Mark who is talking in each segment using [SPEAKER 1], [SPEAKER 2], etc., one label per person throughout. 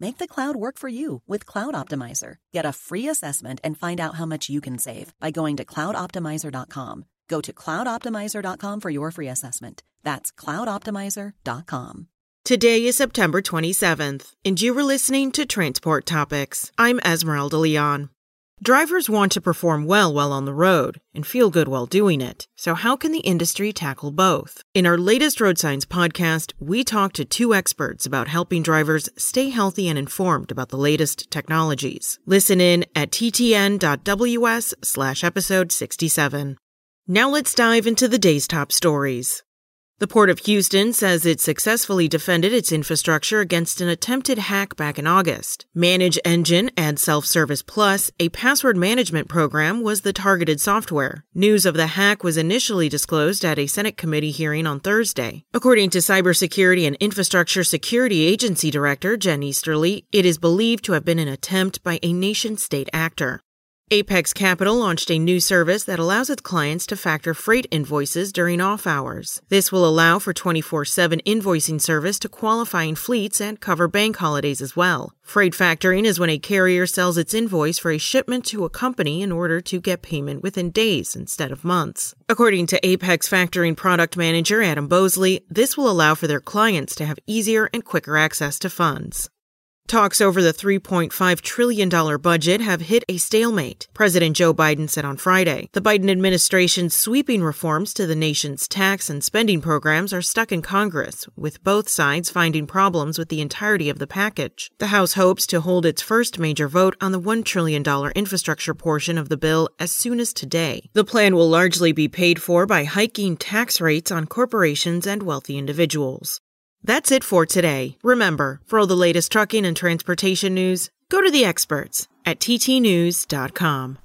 [SPEAKER 1] Make the cloud work for you with Cloud Optimizer. Get a free assessment and find out how much you can save by going to cloudoptimizer.com. Go to cloudoptimizer.com for your free assessment. That's cloudoptimizer.com.
[SPEAKER 2] Today is September 27th, and you were listening to Transport Topics. I'm Esmeralda Leon. Drivers want to perform well while on the road and feel good while doing it. So, how can the industry tackle both? In our latest Road Signs podcast, we talked to two experts about helping drivers stay healthy and informed about the latest technologies. Listen in at ttn.ws slash episode 67. Now let's dive into the day's top stories. The Port of Houston says it successfully defended its infrastructure against an attempted hack back in August. ManageEngine ADSelfService Plus, a password management program, was the targeted software. News of the hack was initially disclosed at a Senate committee hearing on Thursday. According to Cybersecurity and Infrastructure Security Agency Director Jen Easterly, it is believed to have been an attempt by a nation state actor. Apex Capital launched a new service that allows its clients to factor freight invoices during off hours. This will allow for 24 7 invoicing service to qualifying fleets and cover bank holidays as well. Freight factoring is when a carrier sells its invoice for a shipment to a company in order to get payment within days instead of months. According to Apex Factoring product manager Adam Bosley, this will allow for their clients to have easier and quicker access to funds. Talks over the $3.5 trillion budget have hit a stalemate, President Joe Biden said on Friday. The Biden administration's sweeping reforms to the nation's tax and spending programs are stuck in Congress, with both sides finding problems with the entirety of the package. The House hopes to hold its first major vote on the $1 trillion infrastructure portion of the bill as soon as today. The plan will largely be paid for by hiking tax rates on corporations and wealthy individuals. That's it for today. Remember, for all the latest trucking and transportation news, go to the experts at ttnews.com.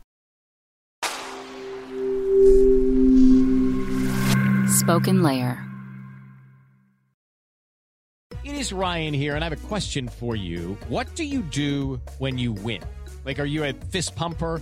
[SPEAKER 3] Spoken Layer.
[SPEAKER 4] It is Ryan here, and I have a question for you. What do you do when you win? Like, are you a fist pumper?